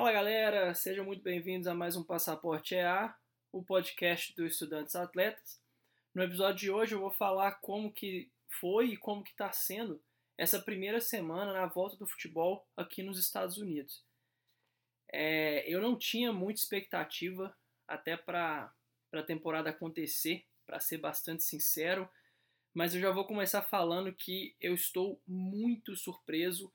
Fala galera, sejam muito bem-vindos a mais um Passaporte EA, o podcast do Estudantes Atletas. No episódio de hoje eu vou falar como que foi e como que está sendo essa primeira semana na volta do futebol aqui nos Estados Unidos. É, eu não tinha muita expectativa até para a temporada acontecer, para ser bastante sincero, mas eu já vou começar falando que eu estou muito surpreso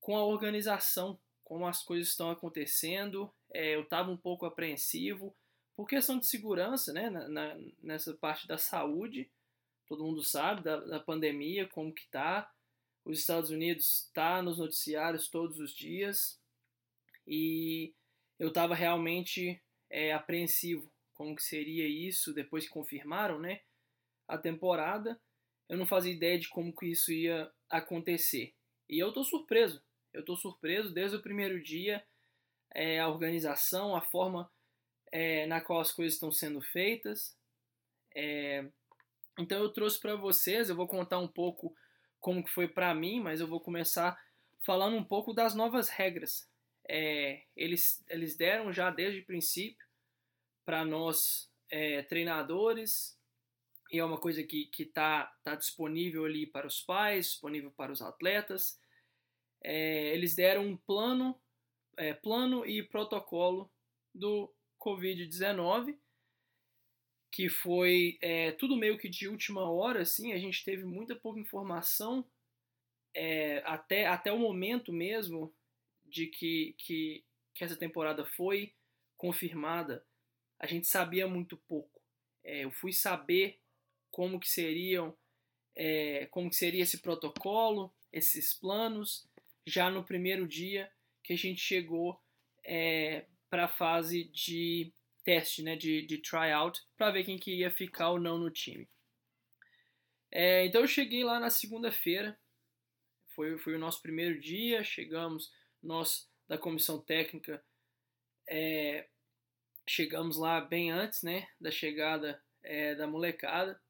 com a organização como as coisas estão acontecendo. É, eu estava um pouco apreensivo por questão de segurança, né, na, na, nessa parte da saúde. Todo mundo sabe da, da pandemia, como que tá. Os Estados Unidos está nos noticiários todos os dias e eu estava realmente é, apreensivo como que seria isso depois que confirmaram, né, a temporada. Eu não fazia ideia de como que isso ia acontecer. E eu tô surpreso eu estou surpreso desde o primeiro dia, é, a organização, a forma é, na qual as coisas estão sendo feitas. É, então eu trouxe para vocês, eu vou contar um pouco como que foi para mim, mas eu vou começar falando um pouco das novas regras. É, eles, eles deram já desde o princípio para nós é, treinadores, e é uma coisa que está tá disponível ali para os pais, disponível para os atletas, é, eles deram um plano, é, plano e protocolo do Covid-19, que foi é, tudo meio que de última hora, assim, a gente teve muita pouca informação é, até, até o momento mesmo de que, que, que essa temporada foi confirmada, a gente sabia muito pouco. É, eu fui saber como que seriam, é, como que seria esse protocolo, esses planos, já no primeiro dia que a gente chegou é, para a fase de teste, né, de, de tryout, para ver quem que ia ficar ou não no time. É, então eu cheguei lá na segunda-feira, foi, foi o nosso primeiro dia, chegamos, nós da comissão técnica é, chegamos lá bem antes né, da chegada é, da molecada.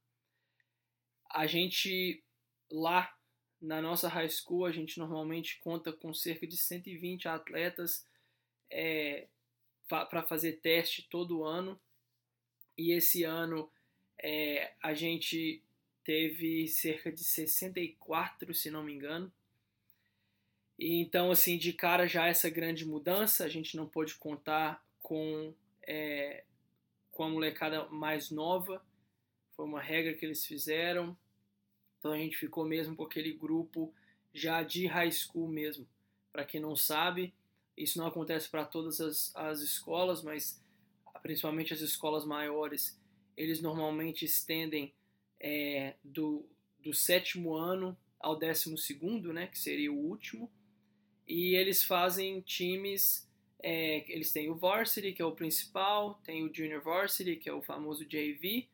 A gente lá na nossa high school, a gente normalmente conta com cerca de 120 atletas é, para fazer teste todo ano. E esse ano é, a gente teve cerca de 64, se não me engano. E então, assim, de cara já essa grande mudança, a gente não pôde contar com, é, com a molecada mais nova. Foi uma regra que eles fizeram. Então a gente ficou mesmo com aquele grupo já de high school mesmo. Para quem não sabe, isso não acontece para todas as, as escolas, mas principalmente as escolas maiores, eles normalmente estendem é, do, do sétimo ano ao décimo segundo, né, que seria o último, e eles fazem times, é, eles têm o varsity, que é o principal, tem o junior varsity, que é o famoso JV,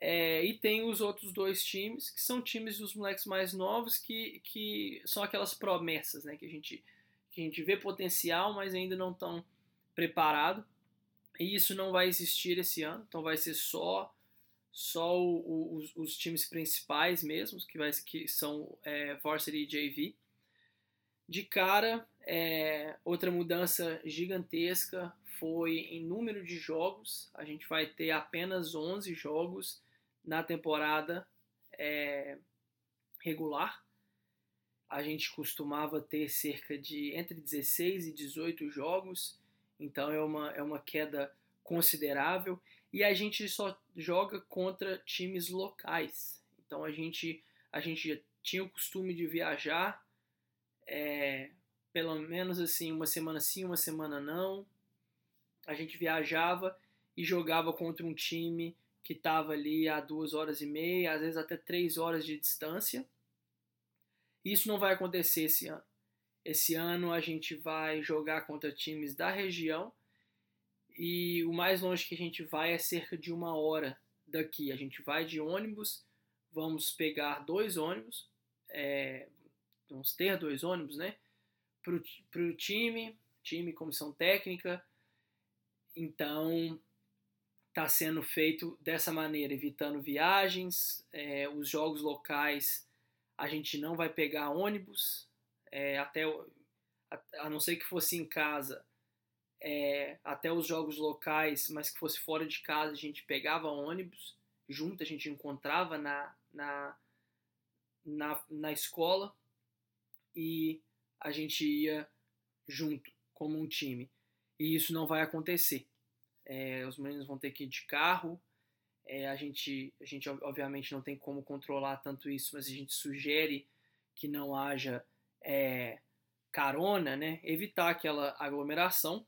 é, e tem os outros dois times, que são times dos moleques mais novos, que, que são aquelas promessas, né? Que a gente, que a gente vê potencial, mas ainda não estão preparados. E isso não vai existir esse ano, então vai ser só só o, o, os, os, times principais mesmo, que, vai, que são é, Varsity e JV. De cara, é, outra mudança gigantesca foi em número de jogos. A gente vai ter apenas 11 jogos na temporada é, regular. A gente costumava ter cerca de entre 16 e 18 jogos, então é uma, é uma queda considerável. E a gente só joga contra times locais. Então a gente, a gente tinha o costume de viajar, é, pelo menos assim, uma semana sim, uma semana não. A gente viajava e jogava contra um time que estava ali a duas horas e meia, às vezes até três horas de distância. Isso não vai acontecer esse ano. Esse ano a gente vai jogar contra times da região e o mais longe que a gente vai é cerca de uma hora daqui. A gente vai de ônibus, vamos pegar dois ônibus, é, vamos ter dois ônibus, né? Para o time, time, comissão técnica. Então está sendo feito dessa maneira, evitando viagens, é, os jogos locais a gente não vai pegar ônibus, é, até a, a, não ser que fosse em casa, é, até os jogos locais, mas que fosse fora de casa, a gente pegava ônibus junto, a gente encontrava na, na, na, na escola e a gente ia junto, como um time. E isso não vai acontecer. É, os meninos vão ter que ir de carro. É, a, gente, a gente, obviamente, não tem como controlar tanto isso, mas a gente sugere que não haja é, carona, né? evitar aquela aglomeração.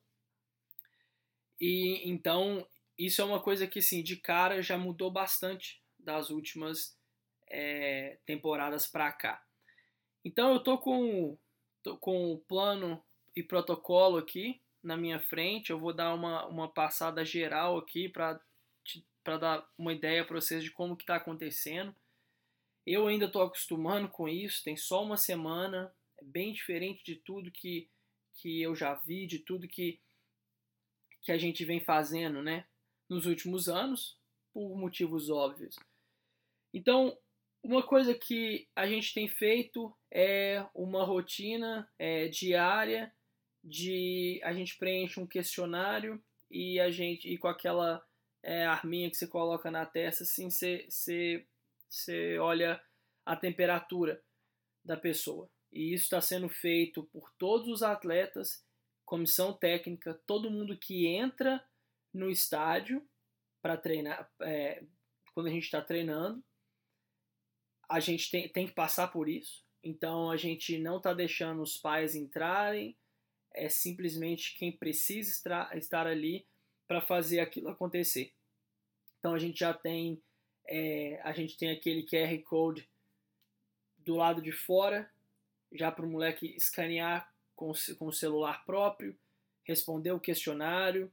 E então, isso é uma coisa que, assim, de cara já mudou bastante das últimas é, temporadas para cá. Então, eu tô com, tô com o plano e protocolo aqui na minha frente. Eu vou dar uma, uma passada geral aqui para dar uma ideia para vocês de como que está acontecendo. Eu ainda estou acostumando com isso, tem só uma semana, é bem diferente de tudo que, que eu já vi, de tudo que, que a gente vem fazendo né, nos últimos anos, por motivos óbvios. Então, uma coisa que a gente tem feito é uma rotina é, diária de a gente preenche um questionário e a gente e com aquela é, arminha que você coloca na testa, assim, você, você, você olha a temperatura da pessoa. E isso está sendo feito por todos os atletas, comissão técnica, todo mundo que entra no estádio para treinar, é, quando a gente está treinando, a gente tem, tem que passar por isso. Então a gente não está deixando os pais entrarem, é simplesmente quem precisa estar ali para fazer aquilo acontecer. Então a gente já tem é, a gente tem aquele QR code do lado de fora, já para o moleque escanear com, com o celular próprio, responder o questionário.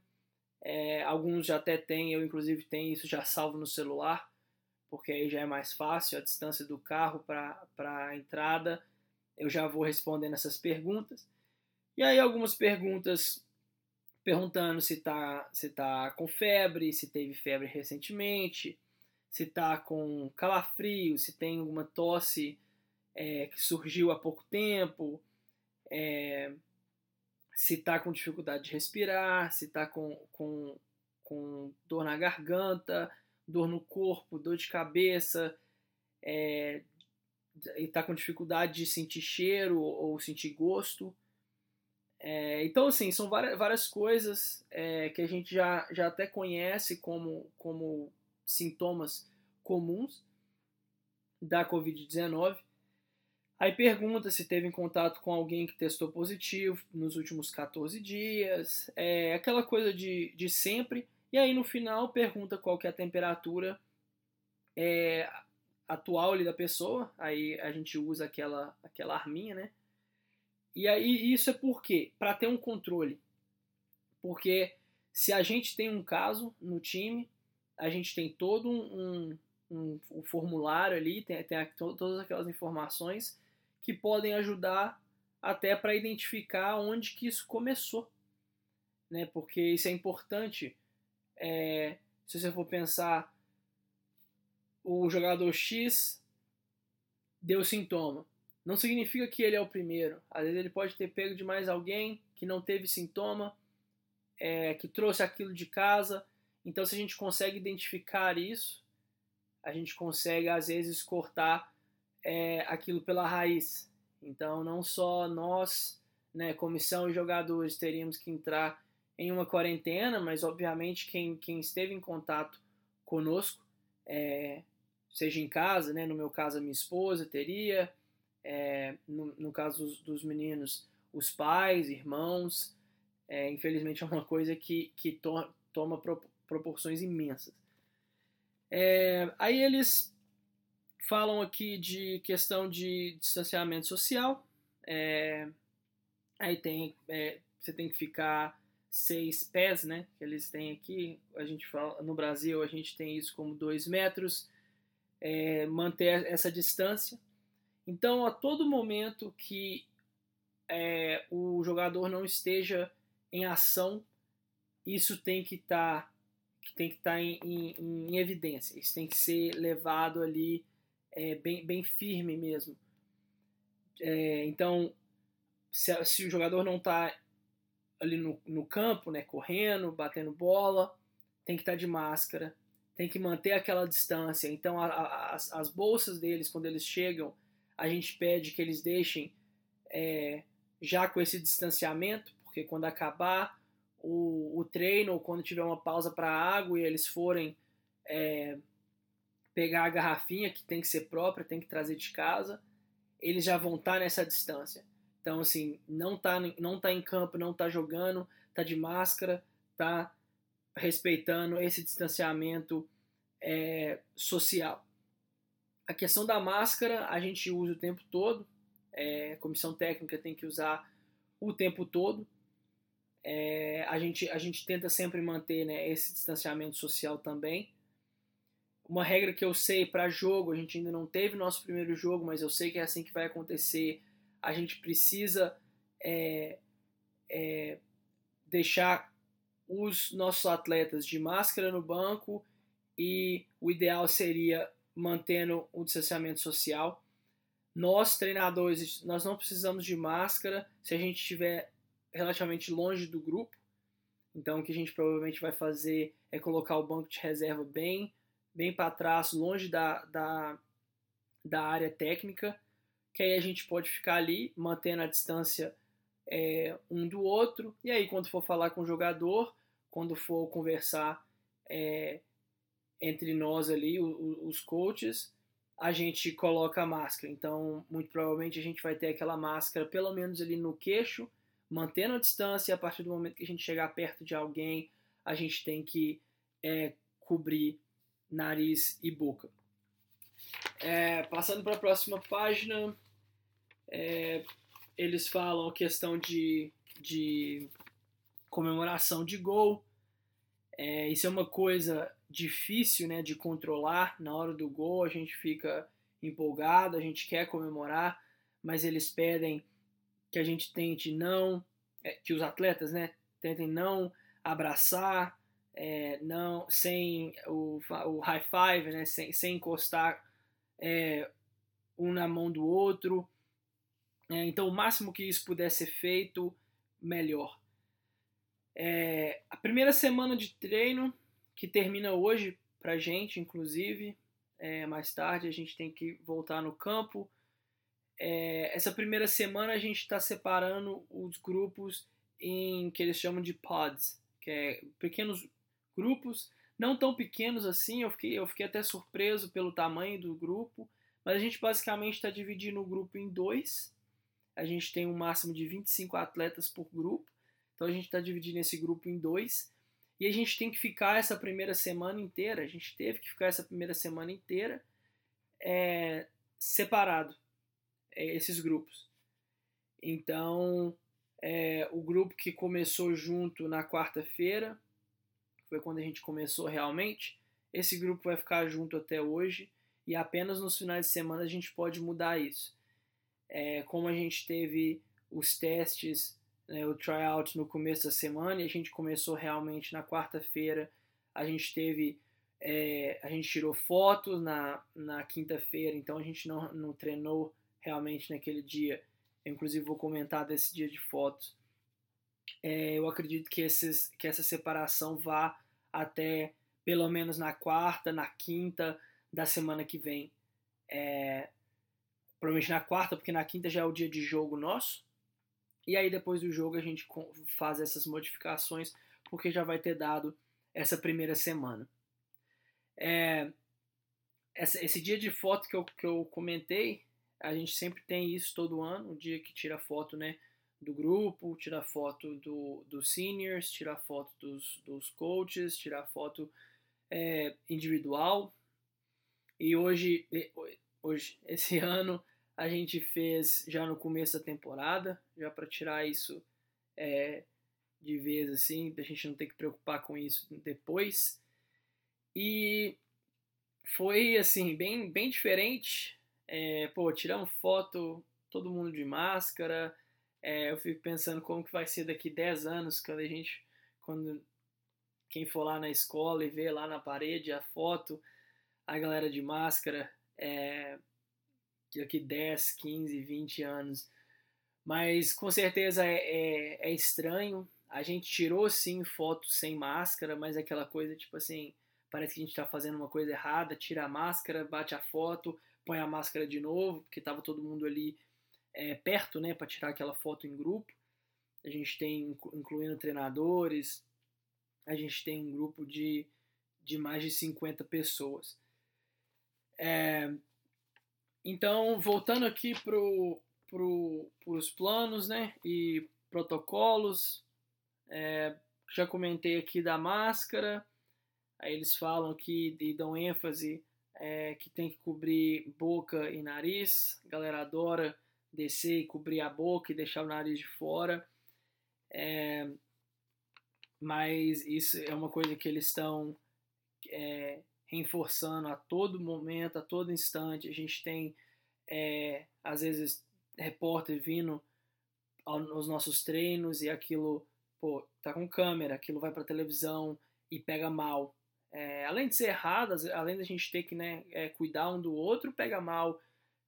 É, alguns já até têm, eu inclusive tenho isso já salvo no celular, porque aí já é mais fácil a distância do carro para a entrada. Eu já vou respondendo essas perguntas. E aí algumas perguntas perguntando se está se tá com febre, se teve febre recentemente, se está com calafrio, se tem alguma tosse é, que surgiu há pouco tempo, é, se está com dificuldade de respirar, se está com, com, com dor na garganta, dor no corpo, dor de cabeça, é, e está com dificuldade de sentir cheiro ou sentir gosto. É, então, assim, são várias, várias coisas é, que a gente já, já até conhece como, como sintomas comuns da Covid-19. Aí pergunta se teve em contato com alguém que testou positivo nos últimos 14 dias, é aquela coisa de, de sempre. E aí no final pergunta qual que é a temperatura é, atual ali da pessoa. Aí a gente usa aquela, aquela arminha, né? E aí isso é por quê? Para ter um controle. Porque se a gente tem um caso no time, a gente tem todo um, um, um, formulário ali, tem, tem todas aquelas informações que podem ajudar até para identificar onde que isso começou. Né? Porque isso é importante. É, se você for pensar, o jogador X deu sintoma não significa que ele é o primeiro. Às vezes ele pode ter pego de mais alguém que não teve sintoma, é, que trouxe aquilo de casa. Então, se a gente consegue identificar isso, a gente consegue às vezes cortar é, aquilo pela raiz. Então, não só nós, né, comissão e jogadores, teríamos que entrar em uma quarentena, mas obviamente quem, quem esteve em contato conosco, é, seja em casa, né, no meu caso a minha esposa teria, é, no, no, caso dos, dos, meninos, os pais, irmãos, é, infelizmente é uma coisa que, que to, toma pro, proporções imensas. É, aí eles falam aqui de questão de distanciamento social. É, aí tem, é, você tem que ficar seis pés, né? Que eles têm aqui. A gente fala no Brasil a gente tem isso como dois metros. É, manter essa distância. Então, a todo momento que é, o jogador não esteja em ação, isso tem que estar tá, tem que tá em, em, em, evidência. Isso tem que ser levado ali é, bem, bem firme mesmo. É, então, se, se, o jogador não está ali no, no campo, né, correndo, batendo bola, tem que estar tá de máscara, tem que manter aquela distância. Então, a, a, as, as, bolsas deles, quando eles chegam, a gente pede que eles deixem é, já com esse distanciamento, porque quando acabar o, o treino ou quando tiver uma pausa para água e eles forem é, pegar a garrafinha que tem que ser própria, tem que trazer de casa, eles já vão estar tá nessa distância. Então, assim, não tá, não tá em campo, não tá jogando, tá de máscara, tá respeitando esse distanciamento é, social. A questão da máscara a gente usa o tempo todo, é, comissão técnica tem que usar o tempo todo. É, a, gente, a gente tenta sempre manter né, esse distanciamento social também. Uma regra que eu sei para jogo, a gente ainda não teve nosso primeiro jogo, mas eu sei que é assim que vai acontecer a gente precisa é, é, deixar os nossos atletas de máscara no banco e o ideal seria mantendo o distanciamento social. Nós, treinadores, nós não precisamos de máscara se a gente estiver relativamente longe do grupo. Então, o que a gente provavelmente vai fazer é colocar o banco de reserva bem, bem para trás, longe da, da, da área técnica que aí a gente pode ficar ali mantendo a distância é, um do outro, e aí quando for falar com o jogador, quando for conversar é, entre nós ali, os coaches, a gente coloca a máscara. Então, muito provavelmente a gente vai ter aquela máscara pelo menos ali no queixo, mantendo a distância, a partir do momento que a gente chegar perto de alguém, a gente tem que é, cobrir nariz e boca. É, passando para a próxima página, é, eles falam a questão de, de comemoração de gol. É, isso é uma coisa difícil né, de controlar. Na hora do gol a gente fica empolgado, a gente quer comemorar, mas eles pedem que a gente tente não, é, que os atletas né, tentem não abraçar, é, não sem o, o high five, né, sem, sem encostar é, um na mão do outro. É, então, o máximo que isso puder ser feito, melhor. É, a primeira semana de treino, que termina hoje pra gente, inclusive, é, mais tarde a gente tem que voltar no campo. É, essa primeira semana a gente está separando os grupos em que eles chamam de pods, que é pequenos grupos, não tão pequenos assim, eu fiquei, eu fiquei até surpreso pelo tamanho do grupo, mas a gente basicamente está dividindo o grupo em dois, a gente tem um máximo de 25 atletas por grupo, então a gente está dividindo esse grupo em dois. E a gente tem que ficar essa primeira semana inteira, a gente teve que ficar essa primeira semana inteira é, separado, é, esses grupos. Então, é, o grupo que começou junto na quarta-feira, foi quando a gente começou realmente, esse grupo vai ficar junto até hoje e apenas nos finais de semana a gente pode mudar isso é, como a gente teve os testes, né, o tryout no começo da semana, e a gente começou realmente na quarta-feira, a gente teve, é, a gente tirou fotos na, na quinta-feira, então a gente não, não treinou realmente naquele dia. Eu, inclusive vou comentar desse dia de fotos. É, eu acredito que, esses, que essa separação vá até pelo menos na quarta, na quinta da semana que vem. É, provavelmente na quarta, porque na quinta já é o dia de jogo nosso. E aí depois do jogo a gente faz essas modificações, porque já vai ter dado essa primeira semana. É, esse dia de foto que eu, que eu comentei, a gente sempre tem isso todo ano, o dia que tira foto né, do grupo, tira foto do, dos seniors, tira foto dos, dos coaches, tira foto é, individual. E hoje, hoje, esse ano, a gente fez já no começo da temporada, já para tirar isso é, de vez assim, a gente não ter que preocupar com isso depois. E foi assim, bem, bem diferente. É, pô, tiramos foto, todo mundo de máscara. É, eu fico pensando como que vai ser daqui 10 anos, quando a gente. Quando quem for lá na escola e ver lá na parede a foto, a galera de máscara. É, daqui 10, 15, 20 anos. Mas com certeza é, é, é estranho. a gente tirou sim fotos sem máscara, mas é aquela coisa tipo assim, parece que a gente está fazendo uma coisa errada, tira a máscara, bate a foto, põe a máscara de novo, porque estava todo mundo ali é, perto, né, para tirar aquela foto em grupo. A gente tem, incluindo treinadores, a gente tem um grupo de, de mais de 50 pessoas. É, então, voltando aqui para pro, os planos né, e protocolos, é, já comentei aqui da máscara, aí eles falam aqui e dão ênfase é, que tem que cobrir boca e nariz, a galera adora descer e cobrir a boca e deixar o nariz de fora. É, mas isso é uma coisa que eles estão é, reforçando a todo momento, a todo instante. A gente tem, é, às vezes, repórter vindo aos nossos treinos e aquilo, pô, tá com câmera, aquilo vai para televisão e pega mal. É, além de ser errado, além da gente ter que né, é, cuidar um do outro, pega mal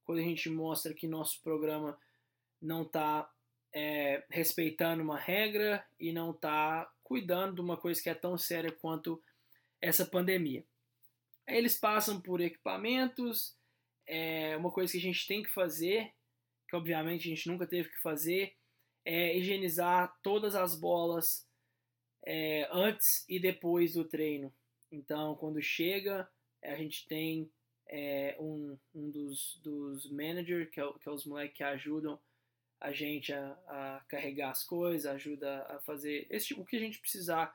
quando a gente mostra que nosso programa não está é, respeitando uma regra e não está cuidando de uma coisa que é tão séria quanto essa pandemia. Eles passam por equipamentos, é uma coisa que a gente tem que fazer, que obviamente a gente nunca teve que fazer, é higienizar todas as bolas é, antes e depois do treino. Então, quando chega, a gente tem é, um, um dos, dos managers, que é, que é os moleques que ajudam a gente a, a, carregar as coisas, ajuda a fazer esse o que a gente precisar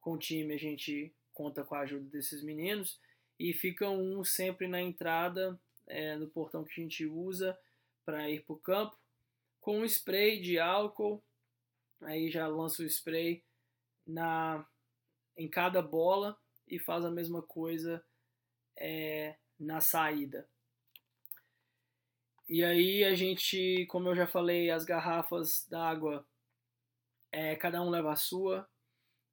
com o time, a gente conta com a ajuda desses meninos e fica um sempre na entrada é, no portão que a gente usa para ir para o campo com um spray de álcool, aí já lança o spray na em cada bola e faz a mesma coisa é, na saída. E aí a gente, como eu já falei, as garrafas d'água, é, cada um leva a sua.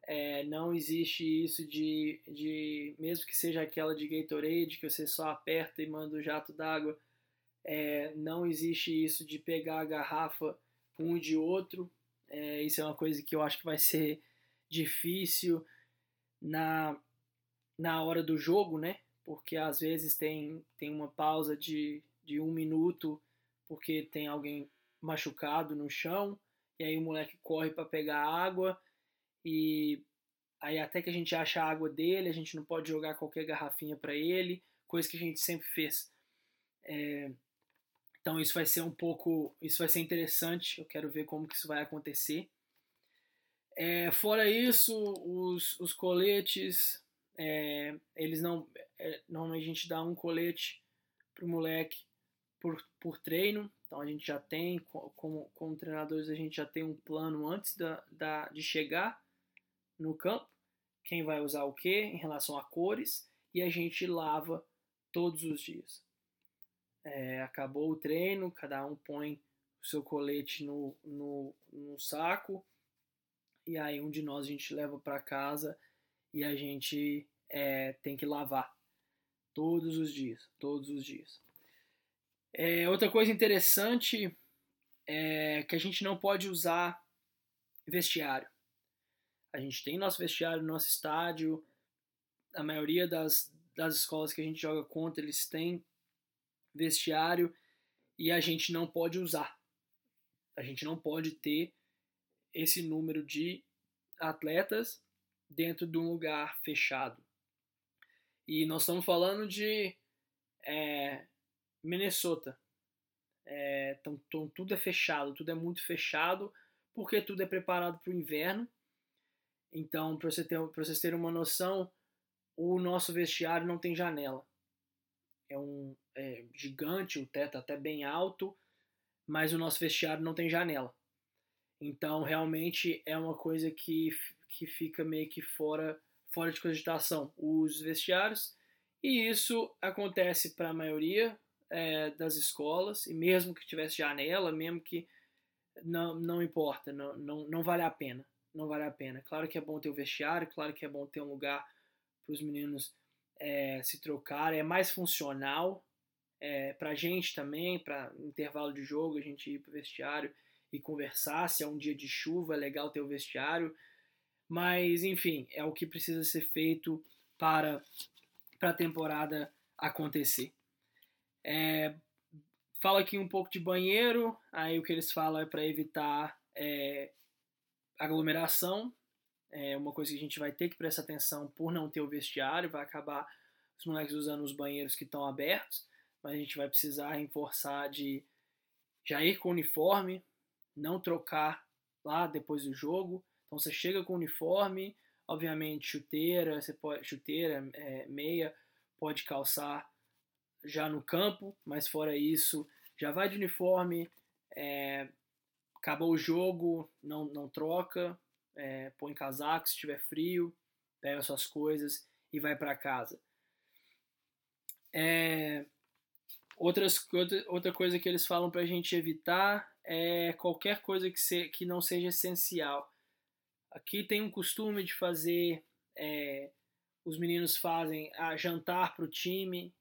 É, não existe isso de, de, mesmo que seja aquela de Gatorade, que você só aperta e manda o jato d'água, é, não existe isso de pegar a garrafa um de outro. É, isso é uma coisa que eu acho que vai ser difícil na, na hora do jogo, né? porque às vezes tem, tem uma pausa de, de um minuto porque tem alguém machucado no chão e aí o moleque corre para pegar água e aí até que a gente acha a água dele a gente não pode jogar qualquer garrafinha para ele coisa que a gente sempre fez é, então isso vai ser um pouco isso vai ser interessante eu quero ver como que isso vai acontecer é, fora isso os, os coletes é, eles não. É, normalmente a gente dá um colete pro moleque por, por treino. Então a gente já tem, como, como treinadores, a gente já tem um plano antes da, da, de chegar no campo. Quem vai usar o que em relação a cores. E a gente lava todos os dias. É, acabou o treino, cada um põe o seu colete no, no, no saco. E aí um de nós a gente leva para casa e a gente é, tem que lavar todos os dias, todos os dias. É, outra coisa interessante é que a gente não pode usar vestiário. A gente tem nosso vestiário no nosso estádio, a maioria das, das escolas que a gente joga contra, eles têm vestiário e a gente não pode usar. A gente não pode ter esse número de atletas dentro de um lugar fechado. E nós estamos falando de é, Minnesota. É, então, tudo é fechado, tudo é muito fechado, porque tudo é preparado para o inverno. Então, para você ter, vocês terem uma noção, o nosso vestiário não tem janela. É um é gigante, o teto até bem alto, mas o nosso vestiário não tem janela. Então, realmente é uma coisa que que fica meio que fora, fora de cogitação, os vestiários, e isso acontece para a maioria é, das escolas, e mesmo que tivesse janela, mesmo que não, não importa, não, não, não vale a pena, não vale a pena. Claro que é bom ter o vestiário, claro que é bom ter um lugar para os meninos é, se trocarem, é mais funcional é, para a gente também, para intervalo de jogo, a gente ir para o vestiário e conversar. Se é um dia de chuva, é legal ter o vestiário. Mas, enfim, é o que precisa ser feito para, para a temporada acontecer. É, fala aqui um pouco de banheiro, aí o que eles falam é para evitar é, aglomeração, é uma coisa que a gente vai ter que prestar atenção por não ter o vestiário, vai acabar os moleques usando os banheiros que estão abertos, mas a gente vai precisar reforçar de já ir com o uniforme, não trocar lá depois do jogo. Então você chega com o uniforme, obviamente chuteira, você pode chuteira, é, meia, pode calçar já no campo, mas fora isso, já vai de uniforme, é, acabou o jogo, não, não troca, é, põe casaco se tiver frio, pega suas coisas e vai para casa. É, outras, outra, coisa que eles falam para a gente evitar é qualquer coisa que, se, que não seja essencial. Aqui tem um costume de fazer, é, os meninos fazem a jantar para o time,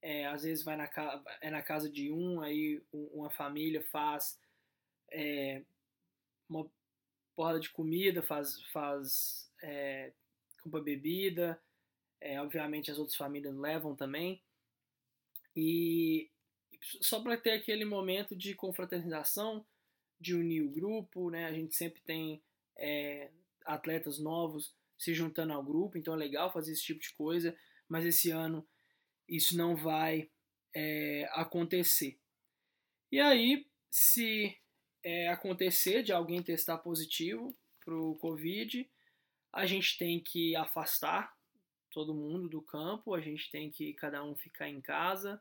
é, às vezes vai na, é na casa de um, aí uma família faz é, uma porrada de comida, faz, faz é, compra bebida, é, obviamente as outras famílias levam também. E só para ter aquele momento de confraternização, de unir o grupo, né? A gente sempre tem é, atletas novos se juntando ao grupo, então é legal fazer esse tipo de coisa, mas esse ano isso não vai é, acontecer. E aí, se é, acontecer de alguém testar positivo para o Covid, a gente tem que afastar todo mundo do campo, a gente tem que cada um ficar em casa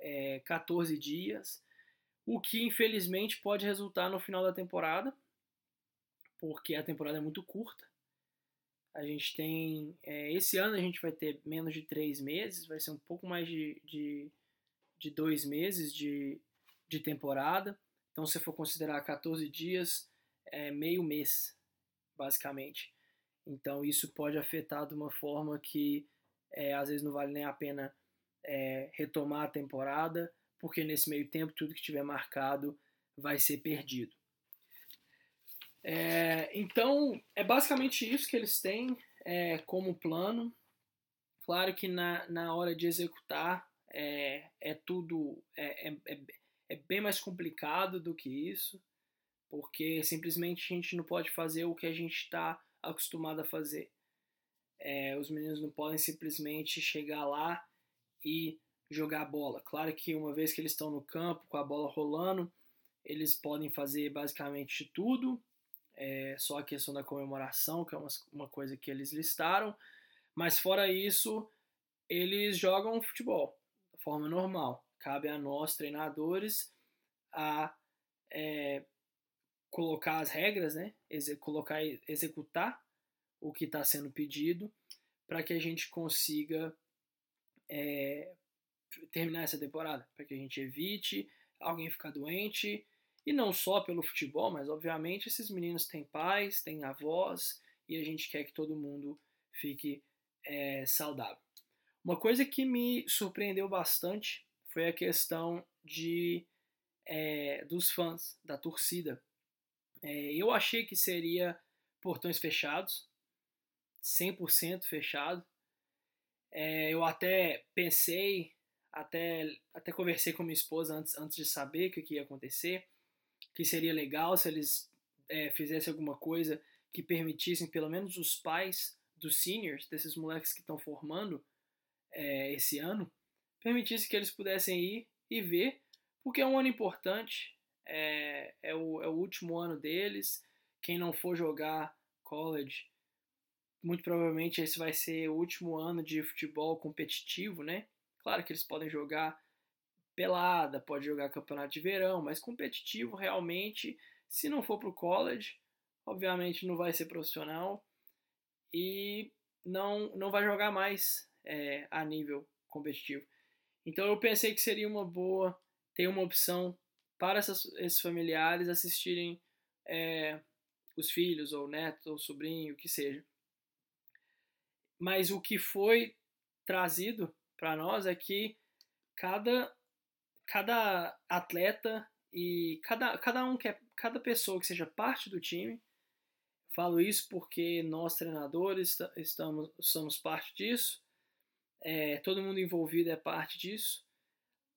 é, 14 dias, o que infelizmente pode resultar no final da temporada, porque a temporada é muito curta. A gente tem. É, esse ano a gente vai ter menos de três meses, vai ser um pouco mais de, de, de dois meses de, de temporada. Então, se for considerar 14 dias, é meio mês, basicamente. Então, isso pode afetar de uma forma que é, às vezes não vale nem a pena é, retomar a temporada, porque nesse meio tempo tudo que tiver marcado vai ser perdido. É, então, é basicamente isso que eles têm é, como plano. Claro que na, na hora de executar é, é tudo é, é, bem mais complicado do que isso, porque simplesmente a gente não pode fazer o que a gente está acostumado a fazer. É, os meninos não podem simplesmente chegar lá e jogar a bola. Claro que uma vez que eles estão no campo com a bola rolando, eles podem fazer basicamente tudo, é, só a questão da comemoração, que é uma, uma coisa que eles listaram, mas fora isso, eles jogam futebol da forma normal cabe a nós, treinadores, a é, colocar as regras, né? Exe colocar, executar o que está sendo pedido para que a gente consiga é, terminar essa temporada, para que a gente evite alguém ficar doente e não só pelo futebol, mas obviamente esses meninos têm pais, têm avós e a gente quer que todo mundo fique é, saudável. Uma coisa que me surpreendeu bastante foi a questão de é, dos fãs, da torcida. É, eu achei que seria portões fechados, 100% fechado. É, eu até pensei, até, até conversei com minha esposa antes, antes de saber o que, que ia acontecer, que seria legal se eles é, fizessem alguma coisa que permitissem pelo menos os pais dos seniors, desses moleques que estão formando é, esse ano, permitisse que eles pudessem ir e ver, porque é um ano importante, é, é, o, é o último ano deles. Quem não for jogar college, muito provavelmente esse vai ser o último ano de futebol competitivo, né? Claro que eles podem jogar pelada, pode jogar campeonato de verão, mas competitivo realmente, se não for para o college, obviamente não vai ser profissional e não, não vai jogar mais é, a nível competitivo. Então eu pensei que seria uma boa ter uma opção para essas, esses familiares assistirem é, os filhos, ou netos, ou sobrinho, o que seja. Mas o que foi trazido para nós é que cada, cada atleta e cada, cada um que é, cada pessoa que seja parte do time, falo isso porque nós treinadores estamos somos parte disso, é, todo mundo envolvido é parte disso.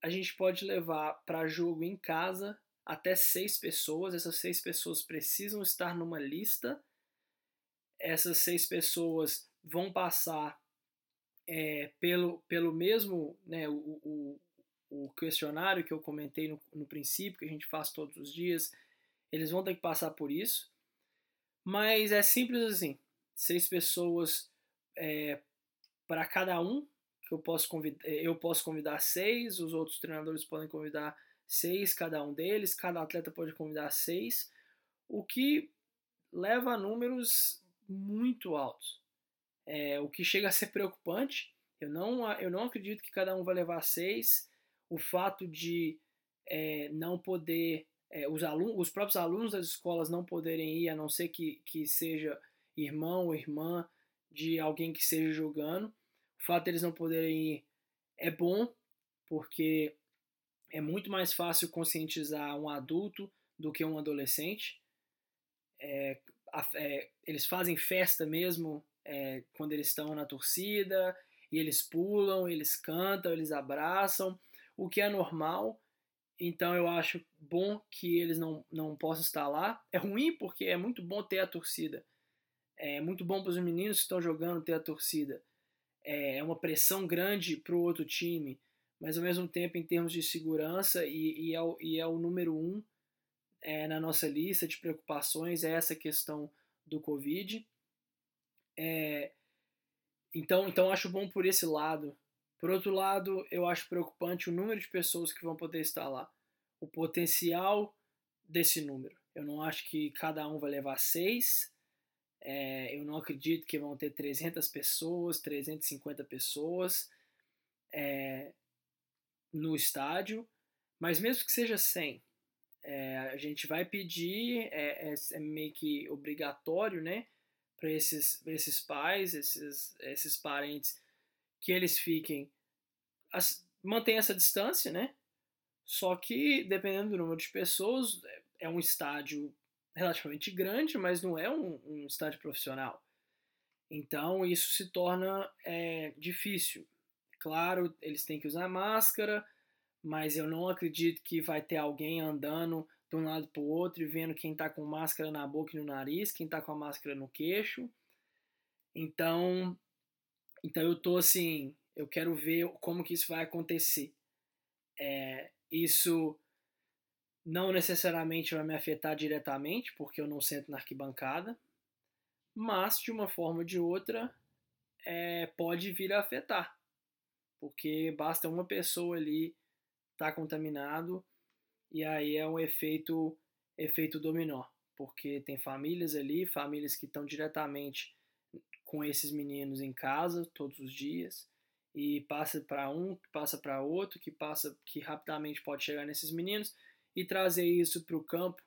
A gente pode levar para jogo em casa até seis pessoas. Essas seis pessoas precisam estar numa lista. Essas seis pessoas vão passar é, pelo, pelo mesmo né, o, o, o questionário que eu comentei no, no princípio, que a gente faz todos os dias, eles vão ter que passar por isso. Mas é simples assim: seis pessoas é, para cada um, que eu posso, convidar, eu posso convidar seis, os outros treinadores podem convidar seis, cada um deles, cada atleta pode convidar seis, o que leva a números muito altos. É, o que chega a ser preocupante. Eu não, eu não acredito que cada um vai levar seis o fato de é, não poder, é, os, alunos, os próprios alunos das escolas não poderem ir, a não ser que, que seja irmão ou irmã de alguém que esteja jogando. O fato deles não poderem ir é bom, porque é muito mais fácil conscientizar um adulto do que um adolescente. É, é, eles fazem festa mesmo é, quando eles estão na torcida, e eles pulam, eles cantam, eles abraçam o que é normal. Então eu acho bom que eles não, não possam estar lá. É ruim porque é muito bom ter a torcida. É muito bom para os meninos que estão jogando ter a torcida. É, é uma pressão grande para o outro time, mas ao mesmo tempo, em termos de segurança, e, e, é, o, e é o número um é, na nossa lista de preocupações, é essa questão do Covid. É, então, então acho bom por esse lado. Por outro lado, eu acho preocupante o número de pessoas que vão poder estar lá, o potencial desse número. Eu não acho que cada um vai levar seis. É, eu não acredito que vão ter 300 pessoas, 350 pessoas é, no estádio. Mas mesmo que seja 100, é, a gente vai pedir, é, é, é meio que obrigatório, né? Para esses, esses pais, esses, esses parentes que eles fiquem mantém essa distância, né? Só que dependendo do número de pessoas, é um estádio relativamente grande, mas não é um, um estádio profissional. Então isso se torna é, difícil. Claro, eles têm que usar máscara, mas eu não acredito que vai ter alguém andando de um lado para o outro e vendo quem está com máscara na boca e no nariz, quem está com a máscara no queixo. Então, então eu tô assim, eu quero ver como que isso vai acontecer. É, isso não necessariamente vai me afetar diretamente, porque eu não sento na arquibancada, mas de uma forma ou de outra é, pode vir a afetar, porque basta uma pessoa ali estar tá contaminado e aí é um efeito efeito dominó, porque tem famílias ali, famílias que estão diretamente com esses meninos em casa todos os dias e passa para um, passa para outro, que passa que rapidamente pode chegar nesses meninos e trazer isso para o campo.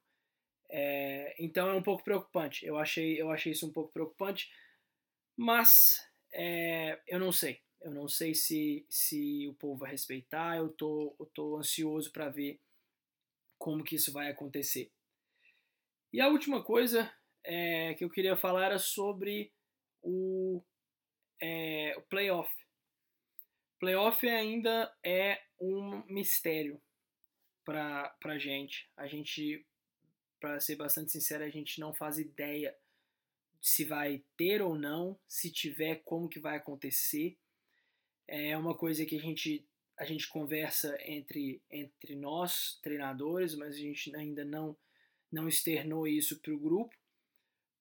É, então é um pouco preocupante. Eu achei, eu achei isso um pouco preocupante, mas é, eu não sei. Eu não sei se, se o povo vai respeitar. Eu tô, eu tô ansioso para ver como que isso vai acontecer. E a última coisa é, que eu queria falar era sobre o, é, o playoff. Playoff ainda é um mistério para a gente. A gente, para ser bastante sincero, a gente não faz ideia se vai ter ou não, se tiver, como que vai acontecer. É uma coisa que a gente a gente conversa entre entre nós treinadores, mas a gente ainda não não externou isso para o grupo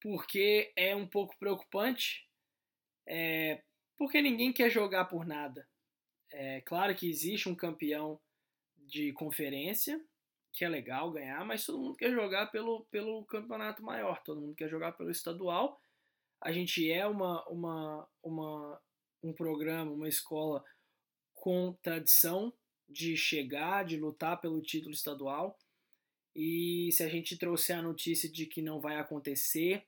porque é um pouco preocupante, é, porque ninguém quer jogar por nada. É claro que existe um campeão de conferência, que é legal ganhar, mas todo mundo quer jogar pelo, pelo campeonato maior, todo mundo quer jogar pelo estadual. A gente é uma, uma, uma, um programa, uma escola com tradição de chegar, de lutar pelo título estadual. E se a gente trouxer a notícia de que não vai acontecer,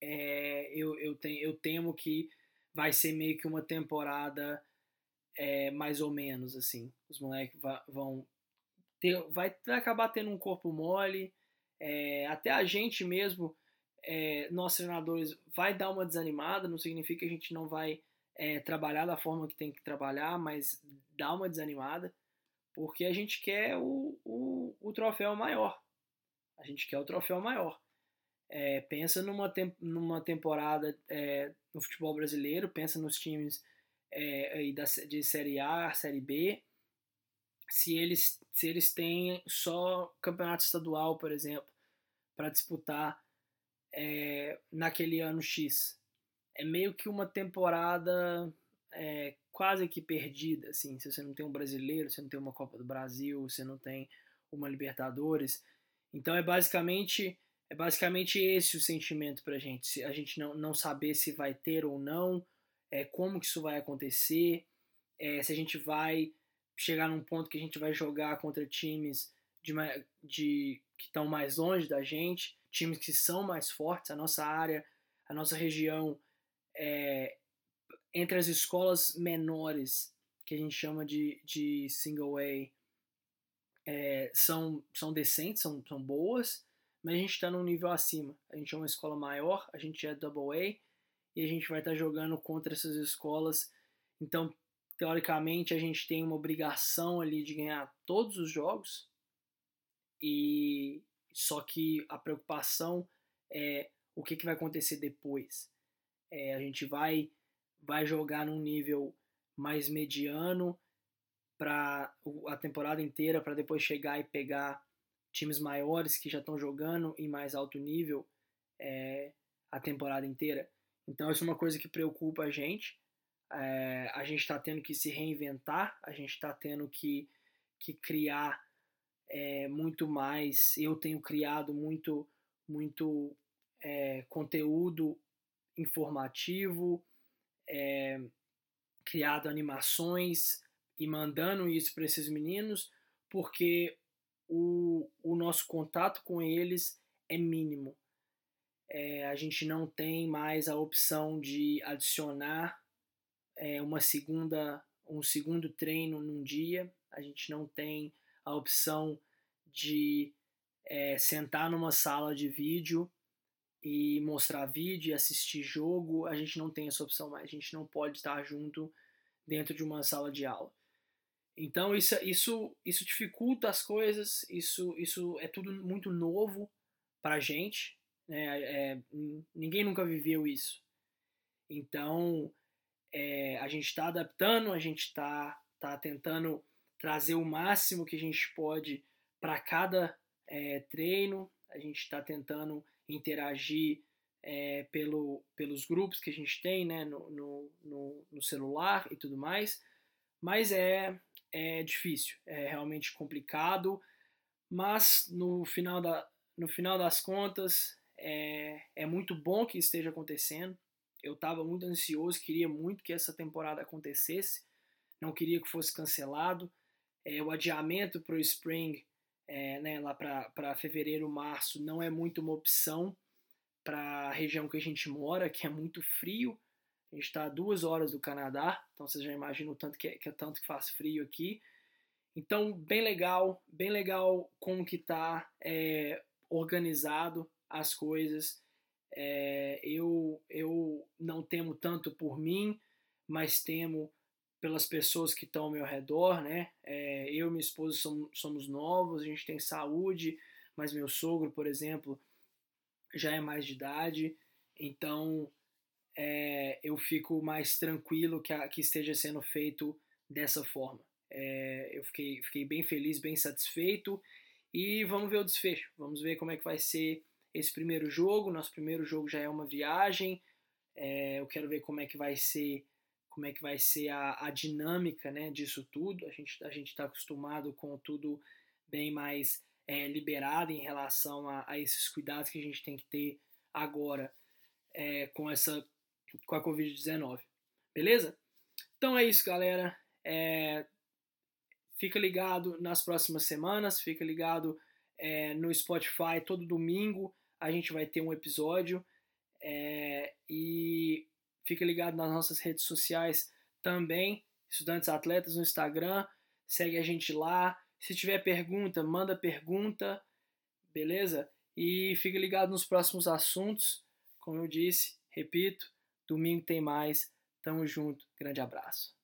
é, eu, eu, tenho, eu temo que vai ser meio que uma temporada é, mais ou menos assim. Os moleques vão ter, vai, acabar tendo um corpo mole, é, até a gente mesmo, é, nós treinadores, vai dar uma desanimada, não significa que a gente não vai é, trabalhar da forma que tem que trabalhar, mas dá uma desanimada, porque a gente quer o, o, o troféu maior. A gente quer o troféu maior. É, pensa numa, tem, numa temporada é, no futebol brasileiro, pensa nos times é, da, de Série A, Série B, se eles, se eles têm só campeonato estadual, por exemplo, para disputar é, naquele ano X. É meio que uma temporada é, quase que perdida, assim, se você não tem um brasileiro, você não tem uma Copa do Brasil, você não tem uma Libertadores. Então é basicamente é basicamente esse o sentimento para a gente. Se a gente não, não saber se vai ter ou não, é, como que isso vai acontecer, é, se a gente vai chegar num ponto que a gente vai jogar contra times de, de que estão mais longe da gente, times que são mais fortes, a nossa área, a nossa região, é, entre as escolas menores, que a gente chama de, de single A, é, são, são decentes, são, são boas, mas a gente está num nível acima. A gente é uma escola maior, a gente é double A, e a gente vai estar tá jogando contra essas escolas. Então, teoricamente, a gente tem uma obrigação ali de ganhar todos os jogos. E só que a preocupação é o que, que vai acontecer depois. É, a gente vai vai jogar num nível mais mediano para a temporada inteira para depois chegar e pegar times maiores que já estão jogando em mais alto nível é, a temporada inteira. Então isso é uma coisa que preocupa a gente. É, a gente está tendo que se reinventar, a gente está tendo que, que criar é, muito mais. Eu tenho criado muito, muito é, conteúdo informativo, criado animações e mandando isso para esses meninos, porque o, o nosso contato com eles é mínimo. É, a gente não tem mais a opção de adicionar é, uma segunda, um segundo treino num dia. A gente não tem a opção de é, sentar numa sala de vídeo e mostrar vídeo e assistir jogo. A gente não tem essa opção mais. A gente não pode estar junto dentro de uma sala de aula. Então isso, isso, isso dificulta as coisas, isso, isso é tudo muito novo para a gente, né? É, ninguém nunca viveu isso. Então é, a gente está adaptando, a gente está tá tentando trazer o máximo que a gente pode para cada é, treino, a gente está tentando interagir é, pelo, pelos grupos que a gente tem né, no, no, no, no celular e tudo mais, mas é, é difícil, é realmente complicado, mas no final, da, no final das contas é, é muito bom que esteja acontecendo. Eu estava muito ansioso, queria muito que essa temporada acontecesse, não queria que fosse cancelado. É, o adiamento para o Spring, é, né, lá para fevereiro, março, não é muito uma opção para a região que a gente mora, que é muito frio. A gente está a duas horas do Canadá, então vocês já imaginam o tanto que é, que é tanto que faz frio aqui. Então, bem legal, bem legal como que está é, organizado as coisas. É, eu, eu não temo tanto por mim, mas temo pelas pessoas que estão ao meu redor, né? É, eu e minha esposa somos, somos novos, a gente tem saúde, mas meu sogro, por exemplo, já é mais de idade, então é, eu fico mais tranquilo que, a, que esteja sendo feito dessa forma. É, eu fiquei, fiquei bem feliz, bem satisfeito e vamos ver o desfecho. Vamos ver como é que vai ser esse primeiro jogo. Nosso primeiro jogo já é uma viagem. É, eu quero ver como é que vai ser como é que vai ser a, a dinâmica né, disso tudo. A gente a está acostumado com tudo bem mais é, liberado em relação a, a, esses cuidados que a gente tem que ter agora é, com essa com a Covid-19. Beleza? Então é isso, galera. É, fica ligado nas próximas semanas, fica ligado é, no Spotify todo domingo a gente vai ter um episódio é, e fica ligado nas nossas redes sociais também, Estudantes Atletas no Instagram, segue a gente lá, Se tiver pergunta, manda pergunta, beleza? E fica ligado nos próximos assuntos. Como eu disse, repito, domingo tem mais. Tamo junto. Grande abraço.